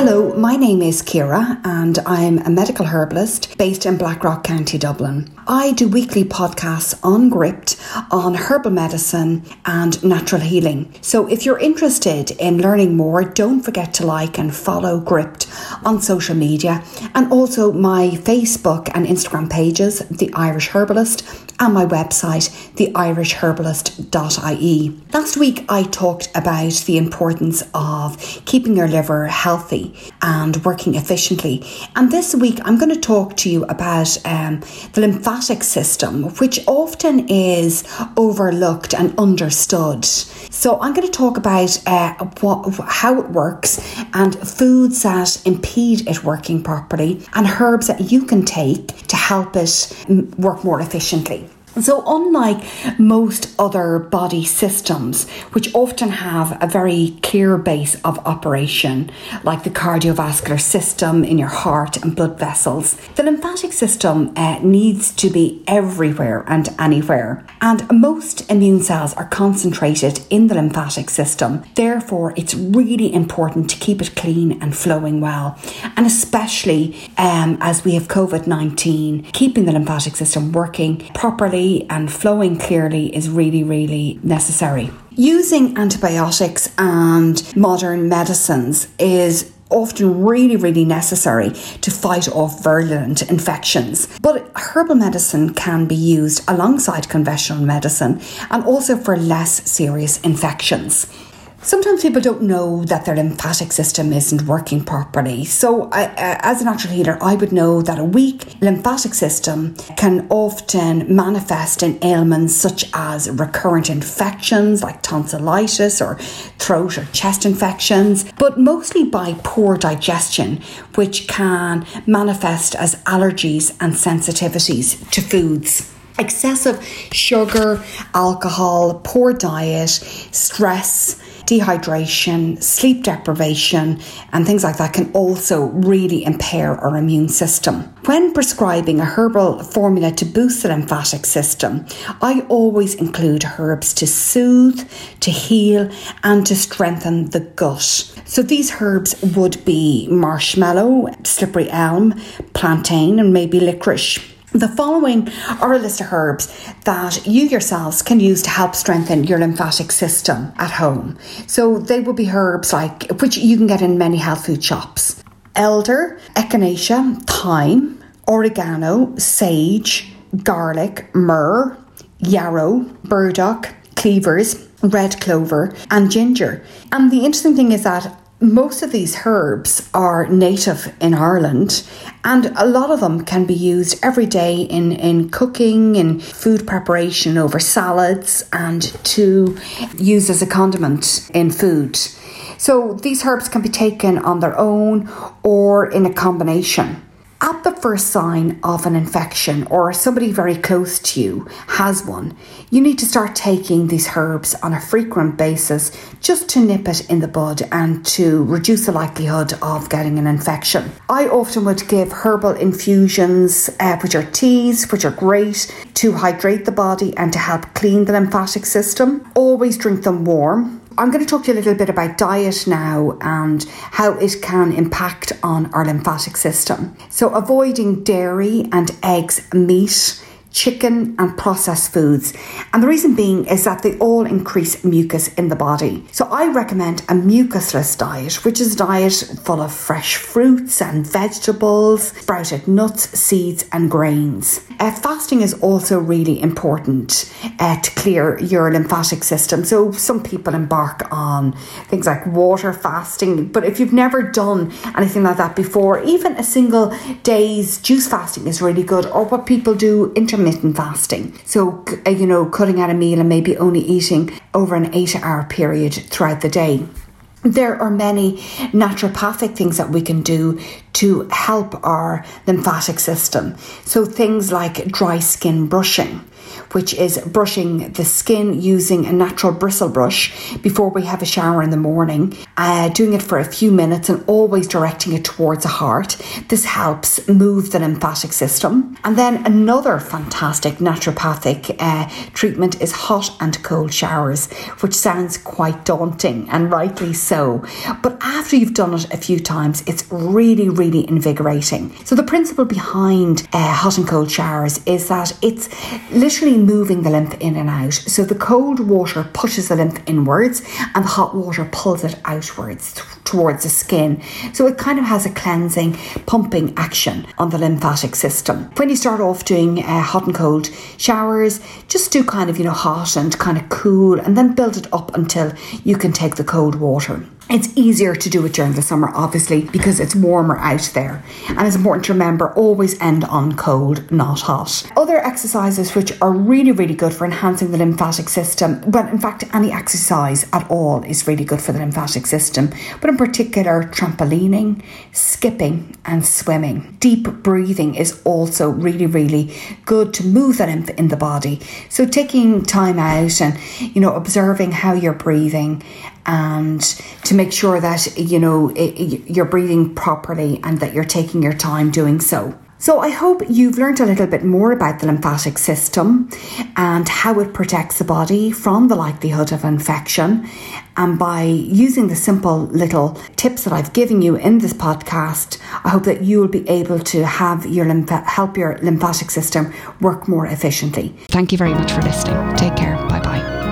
Hello, my name is Ciara and I'm a medical herbalist based in Blackrock County, Dublin. I do weekly podcasts on Gript on herbal medicine and natural healing. So if you're interested in learning more, don't forget to like and follow Gript on social media and also my Facebook and Instagram pages, The Irish Herbalist, and my website, theirishherbalist.ie. Last week I talked about the importance of keeping your liver healthy and working efficiently. And this week, I'm going to talk to you about um, the lymphatic system, which often is overlooked and understood. So, I'm going to talk about uh, what, how it works and foods that impede it working properly, and herbs that you can take to help it mm, work more efficiently. So, unlike most other body systems, which often have a very clear base of operation, like the cardiovascular system in your heart and blood vessels, the lymphatic system uh, needs to be everywhere and anywhere. And most immune cells are concentrated in the lymphatic system. Therefore, it's really important to keep it clean and flowing well. And especially um, as we have COVID 19, keeping the lymphatic system working properly and flowing clearly is really, really necessary. Using antibiotics and modern medicines is often really, really necessary to fight off virulent infections. But herbal medicine can be used alongside conventional medicine and also for less serious infections. Sometimes people don't know that their lymphatic system isn't working properly. So, I, as a natural healer, I would know that a weak lymphatic system can often manifest in ailments such as recurrent infections like tonsillitis or throat or chest infections, but mostly by poor digestion, which can manifest as allergies and sensitivities to foods excessive sugar, alcohol, poor diet, stress, dehydration, sleep deprivation, and things like that can also really impair our immune system. When prescribing a herbal formula to boost the lymphatic system, I always include herbs to soothe, to heal, and to strengthen the gut. So these herbs would be marshmallow, slippery elm, plantain, and maybe licorice. The following are a list of herbs that you yourselves can use to help strengthen your lymphatic system at home. So they will be herbs like which you can get in many health food shops. Elder, echinacea, thyme, oregano, sage, garlic, myrrh, yarrow, burdock, cleavers, red clover, and ginger. And the interesting thing is that most of these herbs are native in Ireland, and a lot of them can be used every day in, in cooking, in food preparation over salads, and to use as a condiment in food. So these herbs can be taken on their own or in a combination. At the first sign of an infection or somebody very close to you has one, you need to start taking these herbs on a frequent basis just to nip it in the bud and to reduce the likelihood of getting an infection. I often would give herbal infusions, uh, which are teas, which are great to hydrate the body and to help clean the lymphatic system. Always drink them warm I'm going to talk to you a little bit about diet now and how it can impact on our lymphatic system. So, avoiding dairy and eggs, meat, chicken, and processed foods. And the reason being is that they all increase mucus in the body. So I recommend a mucusless diet, which is a diet full of fresh fruits and vegetables, sprouted nuts, seeds, and grains. Uh, fasting is also really important uh, to clear your lymphatic system. So some people embark on things like water fasting, but if you've never done anything like that before, even a single day's juice fasting is really good, or what people do intermittent intermittent fasting. So, uh, you know, cutting out a meal and maybe only eating over an eight hour period throughout the day. There are many naturopathic things that we can do to help our lymphatic system. So, things like dry skin brushing, which is brushing the skin using a natural bristle brush before we have a shower in the morning, uh, doing it for a few minutes and always directing it towards the heart. This helps move the lymphatic system. And then another fantastic naturopathic uh, treatment is hot and cold showers, which sounds quite daunting and rightly so. But after you've done it a few times, it's really, really invigorating. So, the principle behind uh, hot and cold showers is that it's literally moving the lymph in and out. So, the cold water pushes the lymph inwards and the hot water pulls it outwards towards the skin. So it kind of has a cleansing, pumping action on the lymphatic system. When you start off doing uh, hot and cold showers, just do kind of, you know, hot and kind of cool and then build it up until you can take the cold water. It's easier to do it during the summer, obviously, because it's warmer out there. And it's important to remember always end on cold, not hot. Other exercises which are really, really good for enhancing the lymphatic system, but in fact, any exercise at all is really good for the lymphatic system, but in particular, trampolining, skipping, and swimming. Deep breathing is also really, really good to move the lymph in the body. So, taking time out and, you know, observing how you're breathing and to make sure that you know you're breathing properly and that you're taking your time doing so. So, I hope you've learned a little bit more about the lymphatic system and how it protects the body from the likelihood of infection. And by using the simple little tips that I've given you in this podcast, I hope that you will be able to have your lymph- help your lymphatic system work more efficiently. Thank you very much for listening. Take care. Bye bye.